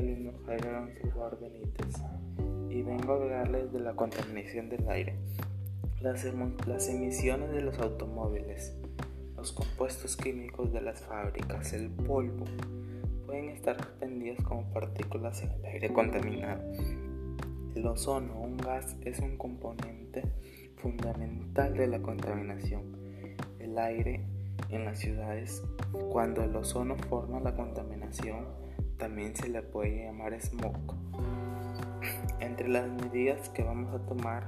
Jair Alonso Benítez y vengo a hablarles de la contaminación del aire, las, las emisiones de los automóviles, los compuestos químicos de las fábricas, el polvo, pueden estar suspendidos como partículas en el aire contaminado. El ozono, un gas, es un componente fundamental de la contaminación. El aire en las ciudades, cuando el ozono forma la contaminación, también se le puede llamar smog. Entre las medidas que vamos a tomar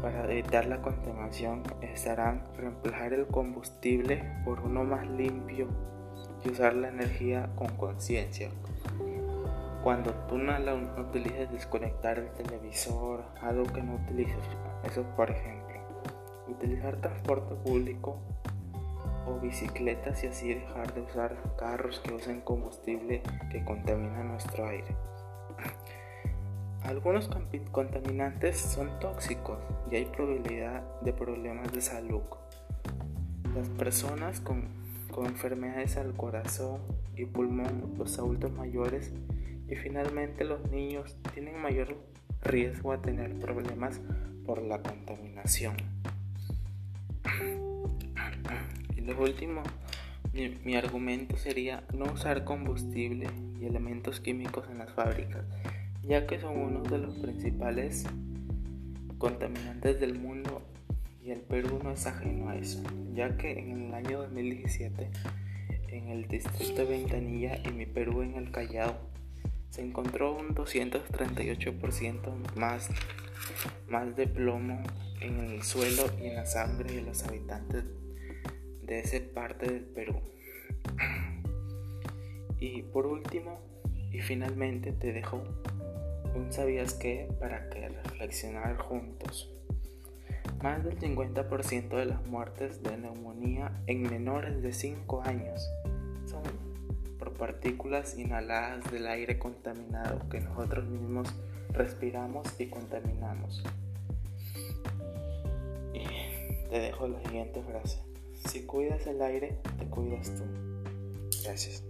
para evitar la contaminación estarán reemplazar el combustible por uno más limpio y usar la energía con conciencia. Cuando tú no, la, utilices desconectar el televisor, algo que no utilices, eso por ejemplo, utilizar transporte público o bicicletas y así dejar de usar carros que usen combustible que contamina nuestro aire. Algunos contaminantes son tóxicos y hay probabilidad de problemas de salud. Las personas con, enfermedades al corazón y pulmón, los adultos mayores y finalmente los niños tienen mayor riesgo a tener problemas por la contaminación. Lo último, mi, mi argumento sería no usar combustible y elementos químicos en las fábricas ya que son uno de los principales contaminantes del mundo y el Perú no es ajeno a eso, ya que en el año 2017 en el distrito de Ventanilla y mi Perú en el Callao se encontró un 238% más, más de plomo en el suelo y en la sangre de los habitantes de esa parte del Perú. Y por último, y finalmente te dejo un sabías que para que reflexionar juntos. Más del 50% de las muertes de neumonía en menores de 5 años son por partículas inhaladas del aire contaminado que nosotros mismos respiramos y contaminamos. Y te dejo la siguiente frase. Si cuidas el aire, te cuidas tú. Gracias.